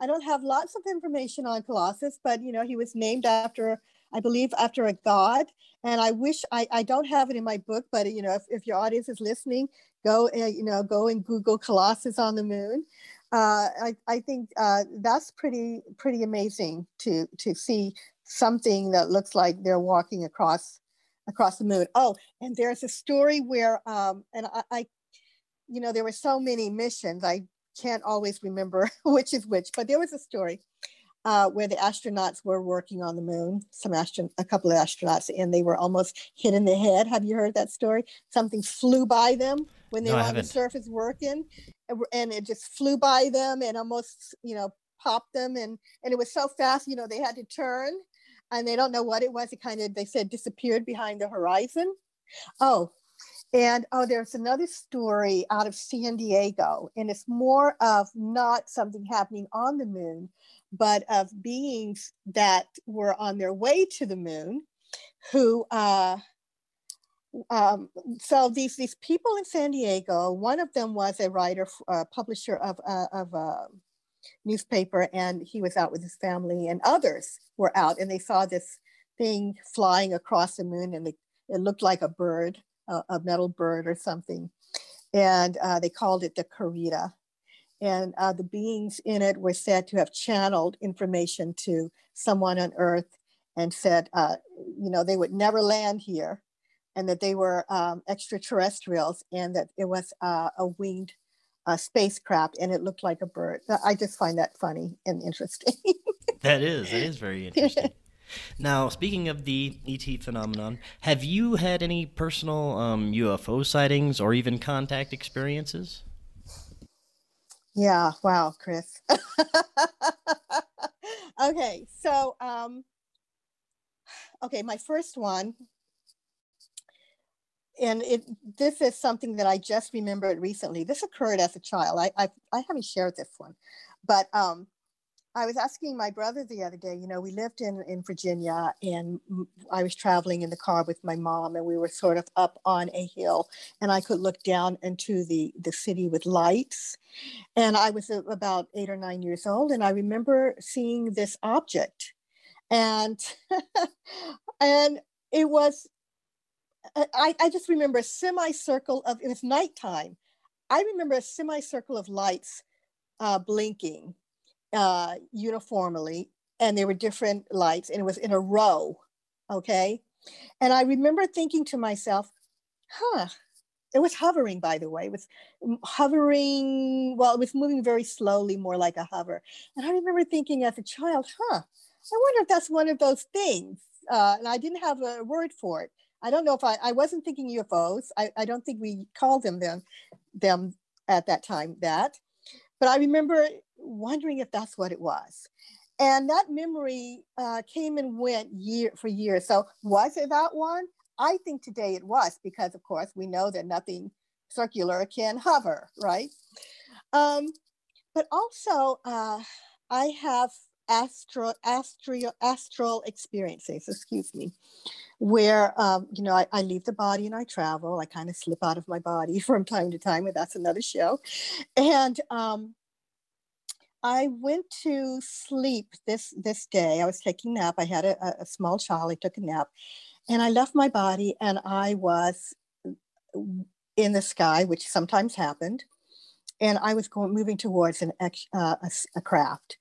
I don't have lots of information on Colossus, but you know, he was named after, I believe, after a god. And I wish I, I don't have it in my book, but you know, if, if your audience is listening, go you know go and Google Colossus on the moon. Uh, I, I think uh, that's pretty pretty amazing to to see something that looks like they're walking across across the moon. Oh, and there's a story where um, and I, I you know there were so many missions. I can't always remember (laughs) which is which, but there was a story uh, where the astronauts were working on the moon, some astron- a couple of astronauts, and they were almost hit in the head. Have you heard that story? Something flew by them when they no, were on the surface working, and it just flew by them and almost, you know, popped them, and and it was so fast, you know, they had to turn, and they don't know what it was. It kind of they said disappeared behind the horizon. Oh, and oh, there's another story out of San Diego, and it's more of not something happening on the moon, but of beings that were on their way to the moon who uh, um, so these these people in San Diego, one of them was a writer, uh, publisher of uh, of a newspaper, and he was out with his family, and others were out, and they saw this thing flying across the moon, and they, it looked like a bird, a, a metal bird or something. And uh, they called it the Kareeta. And uh, the beings in it were said to have channeled information to someone on Earth and said, uh, you know, they would never land here and that they were um, extraterrestrials and that it was uh, a winged uh, spacecraft and it looked like a bird. I just find that funny and interesting. (laughs) that is, that is very interesting. (laughs) Now, speaking of the ET phenomenon, have you had any personal um, UFO sightings or even contact experiences? Yeah, wow, Chris. (laughs) okay, so um, okay, my first one, and it this is something that I just remembered recently. This occurred as a child. I I, I haven't shared this one, but um, I was asking my brother the other day, you know, we lived in, in Virginia and I was traveling in the car with my mom and we were sort of up on a hill and I could look down into the, the city with lights. And I was about eight or nine years old and I remember seeing this object and, (laughs) and it was, I, I just remember a semicircle of, it was nighttime. I remember a semicircle of lights uh, blinking uh, uniformly, and there were different lights, and it was in a row. Okay. And I remember thinking to myself, huh, it was hovering, by the way. It was hovering, well, it was moving very slowly, more like a hover. And I remember thinking as a child, huh, I wonder if that's one of those things. Uh, and I didn't have a word for it. I don't know if I, I wasn't thinking UFOs. I, I don't think we called them them, them at that time that. But I remember wondering if that's what it was. And that memory uh, came and went year for years. So was it that one? I think today it was because, of course, we know that nothing circular can hover, right? Um, but also, uh, I have astral, astral, astral experiences, excuse me, where, um, you know, I, I, leave the body and I travel. I kind of slip out of my body (laughs) from time to time, but that's another show. And um, I went to sleep this this day. I was taking a nap. I had a, a small child. I took a nap, and I left my body, and I was in the sky, which sometimes happened, and I was going moving towards an uh, a, a craft,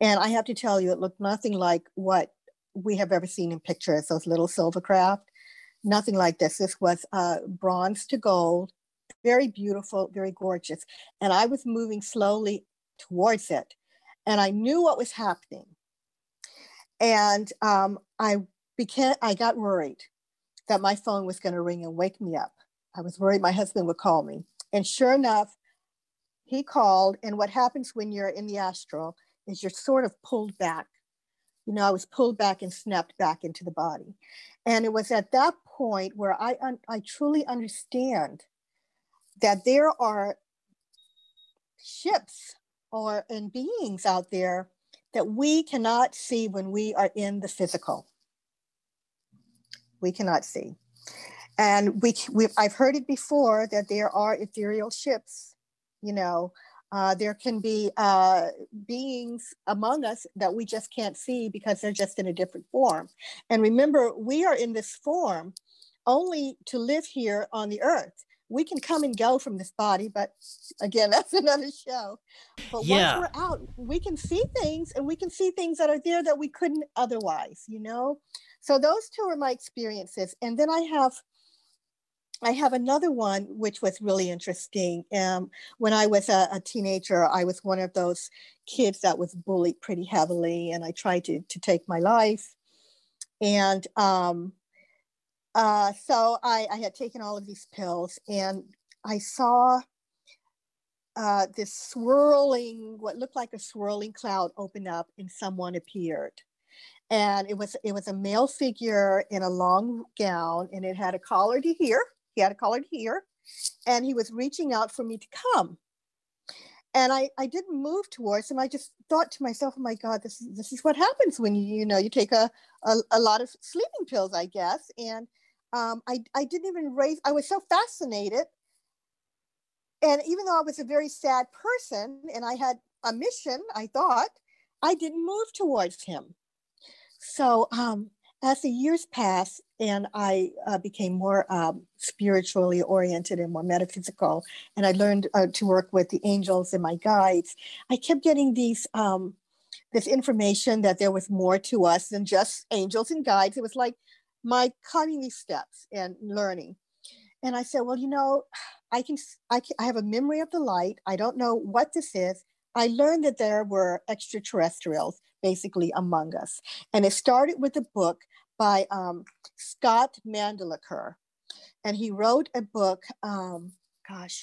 and I have to tell you, it looked nothing like what we have ever seen in pictures. Those little silver craft, nothing like this. This was uh, bronze to gold, very beautiful, very gorgeous, and I was moving slowly towards it. And I knew what was happening. And um, I became, I got worried that my phone was going to ring and wake me up. I was worried my husband would call me. And sure enough, he called. And what happens when you're in the astral is you're sort of pulled back. You know, I was pulled back and snapped back into the body. And it was at that point where I, un- I truly understand that there are ships or and beings out there that we cannot see when we are in the physical. We cannot see. And we, we I've heard it before that there are ethereal ships, you know, uh, there can be uh, beings among us that we just can't see because they're just in a different form. And remember, we are in this form only to live here on the earth we can come and go from this body, but again, (laughs) that's another show. But yeah. once we're out, we can see things and we can see things that are there that we couldn't otherwise, you know? So those two are my experiences. And then I have I have another one which was really interesting. Um, when I was a, a, teenager, I was one of those kids that was bullied pretty heavily, and I tried to, to take my life. And um, uh, so I, I, had taken all of these pills and I saw uh, this swirling, what looked like a swirling cloud open up and someone appeared. And it was it was a male figure in a long gown and it had a collar to here. He had a collar to here. And he was reaching out for me to come. And I, I didn't move towards him. I just thought to myself, oh my God, this, is, this is what happens when you, you know, you take a, a, a lot of sleeping pills, I guess. And um, I, I didn't even raise, I was so fascinated. And even though I was a very sad person and I had a mission, I thought, I didn't move towards him. So um, as the years passed and I uh, became more um, spiritually oriented and more metaphysical, and I learned uh, to work with the angels and my guides, I kept getting these um, this information that there was more to us than just angels and guides. It was like my cutting these steps and learning. And I said, well, you know, I can, I can, I have a memory of the light. I don't know what this is. I learned that there were extraterrestrials basically among us. And it started with a book by um, Scott Mandelker. And he wrote a book, um, gosh,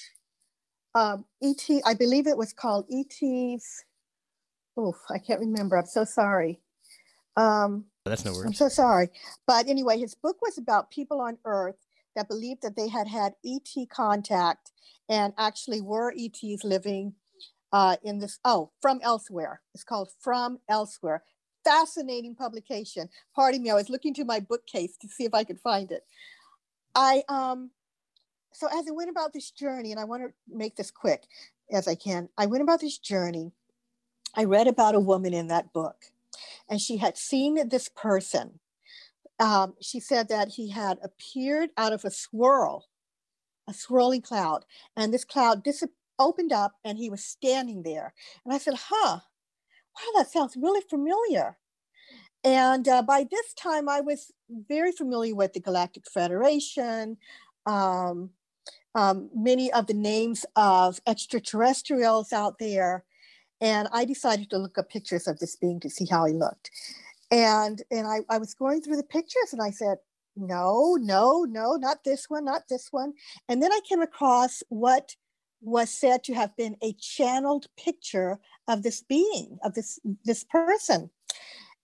um, E.T., I believe it was called E.T.'s, oh, I can't remember. I'm so sorry. Um, That's no worries. I'm so sorry. But anyway, his book was about people on Earth that believed that they had had ET contact and actually were ETs living uh, in this, oh, from elsewhere. It's called From Elsewhere. Fascinating publication. Pardon me, I was looking to my bookcase to see if I could find it. I, um, so as I went about this journey, and I want to make this quick as I can, I went about this journey. I read about a woman in that book, and she had seen this person um, she said that he had appeared out of a swirl, a swirling cloud, and this cloud dis- opened up and he was standing there. And I said, huh, wow, that sounds really familiar. And uh, by this time, I was very familiar with the Galactic Federation, um, um, many of the names of extraterrestrials out there. And I decided to look up pictures of this being to see how he looked and and I, I was going through the pictures and i said no no no not this one not this one and then i came across what was said to have been a channeled picture of this being of this this person.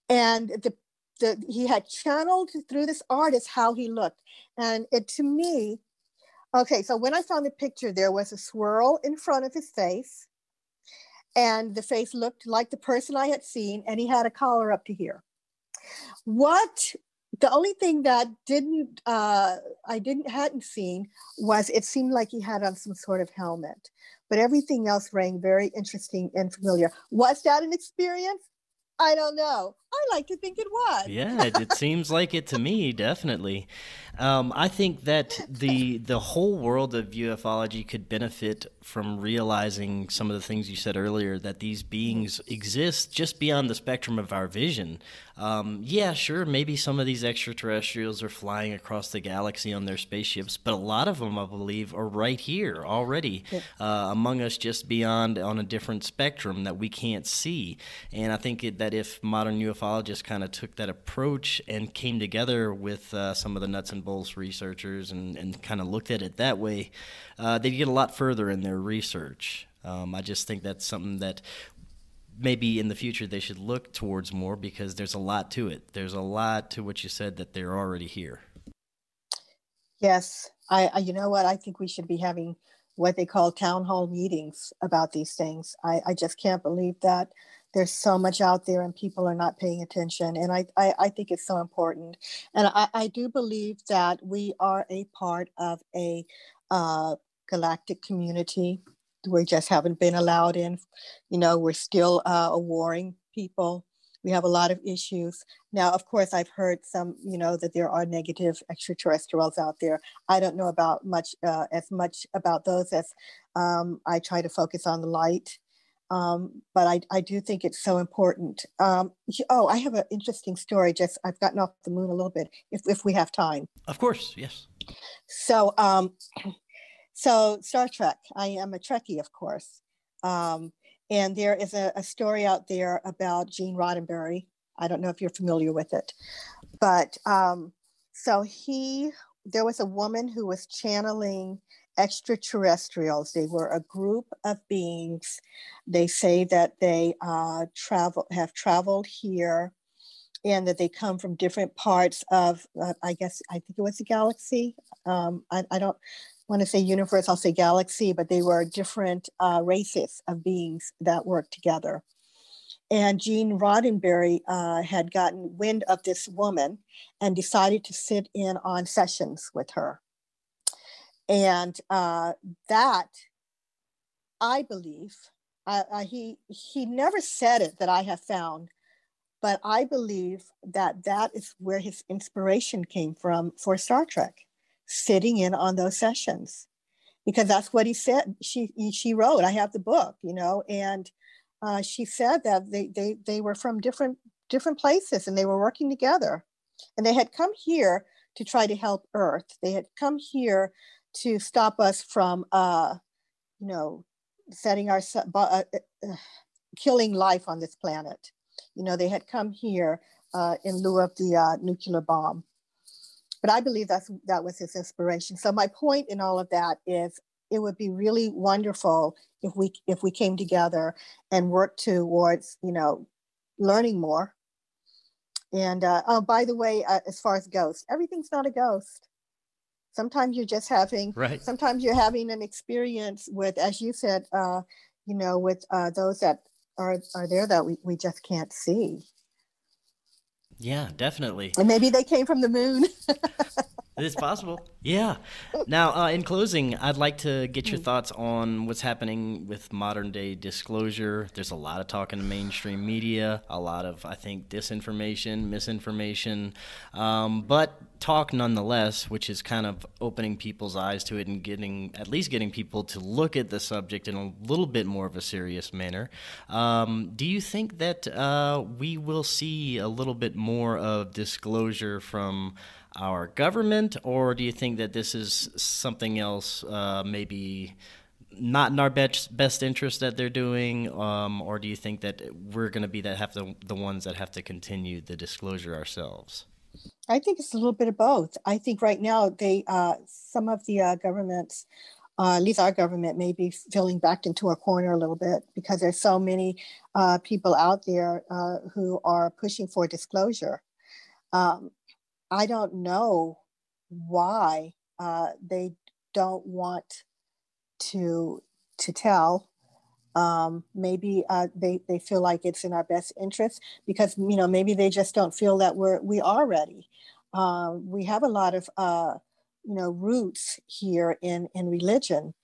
And the, the he had channeled through this artist how he looked. And it to me okay so when i found the picture there was a swirl in front of his face. And the face looked like the person i had seen and he had a collar up to here. What the only thing that didn't uh, I didn't hadn't seen was it seemed like he had on some sort of helmet, but everything else rang very interesting and familiar. Was that an experience? I don't know. I like to think it was. yeah, it, it, seems like it to me, definitely. Um, I think that the the whole world of ufology could benefit from realizing some of the things you said earlier that these beings exist just beyond the spectrum of our vision. Um, yeah, sure, maybe some of these extraterrestrials are flying across the galaxy on their spaceships, but a lot of them, I believe, are right here already yeah. uh, among us, just beyond on a different spectrum that we can't see. And I think it, that if modern ufologists kind of took that approach and came together with uh, some of the nuts and bolts researchers and, and kind of looked at it that way, uh, they'd get a lot further in their research. Um, I just think that's something that maybe in the future they should look towards more because there's a lot to it. There's a lot to what you said that they're already here. Yes, I, I you know what I think we should be having what they call town hall meetings about these things. I, I just can't believe that there's so much out there and people are not paying attention. And I, I, I think it's so important. And I, I do believe that we are a part of a uh, galactic community we just haven't been allowed in. You know, we're still uh, a warring people. We have a lot of issues. Now, of course, I've heard some, you know, that there are negative extraterrestrials out there. I don't know about much, uh, as much about those as um, I try to focus on the light. Um, but I, I do think it's so important. Um, oh, I have an interesting story. Just I've gotten off the moon a little bit, if, if we have time. Of course, yes. So um, (clears throat) so Star Trek, I am a Trekkie, of course. Um, and there is a, a, story out there about Gene Roddenberry. I don't know if you're familiar with it, but um, so he, there was a woman who was channeling extraterrestrials. They were a group of beings. They say that they uh, travel, have traveled here, and that they come from different parts of, uh, I guess, I think it was a galaxy. Um, I, I, don't want to say universe, I'll say galaxy, but they were different uh, races of beings that worked together. And Gene Roddenberry uh, had gotten wind of this woman and decided to sit in on sessions with her. And uh, that, I believe, he he never said it that I have found, but I believe that that is where his inspiration came from for Star Trek sitting in on those sessions because that's what he said she she wrote i have the book you know and uh, she said that they, they, they were from different, different places and they were working together. And they had come here to try to help Earth. They had come here to stop us from, uh, you know, setting our, uh, uh, killing life on this planet. You know, they had come here uh, in lieu of the uh, nuclear bomb. But I believe that's that was his inspiration. So my point in all of that is it would be really wonderful if we if we came together and worked towards you know learning more and uh, oh by the way as far as ghosts everything's not a ghost sometimes you're just having right. sometimes you're having an experience with as you said uh, you know with uh, those that are are there that we, we just can't see. Yeah definitely. And maybe they came from the moon (laughs) It's possible. Yeah. Now, uh, in closing, I'd like to get your thoughts on what's happening with modern day disclosure. There's a lot of talk in the mainstream media, a lot of, I think, disinformation, misinformation, um, but talk nonetheless, which is kind of opening people's eyes to it and getting, at least getting people to look at the subject in a little bit more of a serious manner. Um, do you think that uh, we will see a little bit more of disclosure from? Our government, or do you think that this is something else, uh, maybe not in our best best interest that they're doing, um, or do you think that we're going to be that have to, the ones that have to continue the disclosure ourselves? I think it's a little bit of both. I think right now they uh, some of the uh, governments. Uh, at least our government may be feeling backed into a corner a little bit because there's so many uh, people out there uh, who are pushing for disclosure. Um, I don't know why uh, they don't want to to tell. Um, maybe uh, they they feel like it's in our best interest because you know maybe they just don't feel that we're we are ready. Um, we have a lot of uh, you know roots here in in religion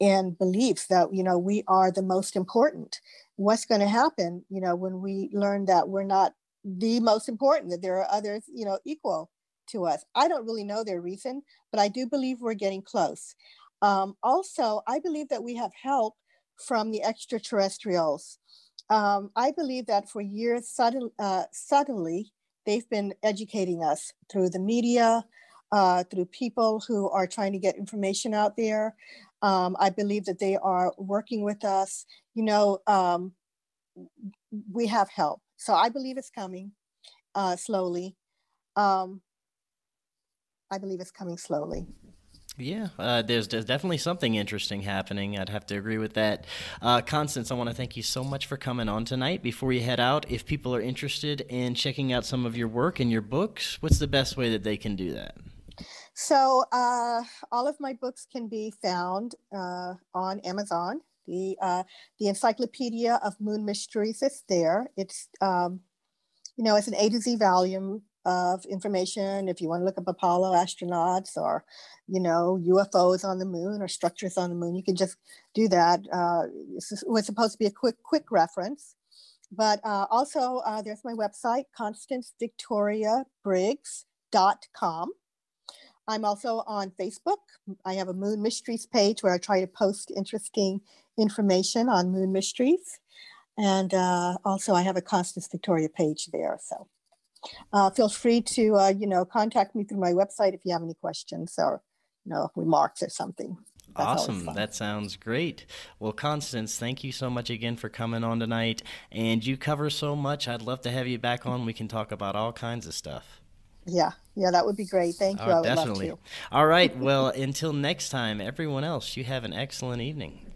and beliefs that you know we are the most important. What's going to happen, you know, when we learn that we're not the most important, that there are others, you know, equal to us. I don't really know their reason, but I do believe we're getting close. Um, also, I believe that we have help from the extraterrestrials. Um, I believe that for years, sudden, uh, suddenly, they've been educating us through the media, uh, through people who are trying to get information out there. Um, I believe that they are working with us. You know, um, we have help. So I believe it's coming uh, slowly. Um, I believe it's coming slowly. Yeah, uh, there's, there's definitely something interesting happening. I'd have to agree with that. Uh, Constance, I want to thank you so much for coming on tonight. Before you head out, if people are interested in checking out some of your work and your books, what's the best way that they can do that? So, uh, all of my books can be found uh, on Amazon. The uh, the Encyclopedia of Moon Mysteries is there. It's um, you know it's an A to Z volume of information if you want to look up Apollo astronauts or, you know, UFOs on the moon or structures on the moon. You can just do that. Uh, it was supposed to be a quick, quick reference. But uh, also, uh, there's my website, constancevictoriabriggs.com. I'm also on Facebook. I have a Moon Mysteries page where I try to post interesting information on moon mysteries. And uh, also, I have a Constance Victoria page there. So uh, feel free to, uh, you know, contact me through my website if you have any questions or, you know, remarks or something. That's awesome. That sounds great. Well, Constance, thank you so much again for coming on tonight. And you cover so much. I'd love to have you back on. We can talk about all kinds of stuff. Yeah, yeah, that would be great. Thank oh, you. Oh, definitely. All right. Well, until next time, everyone else, you have an excellent evening.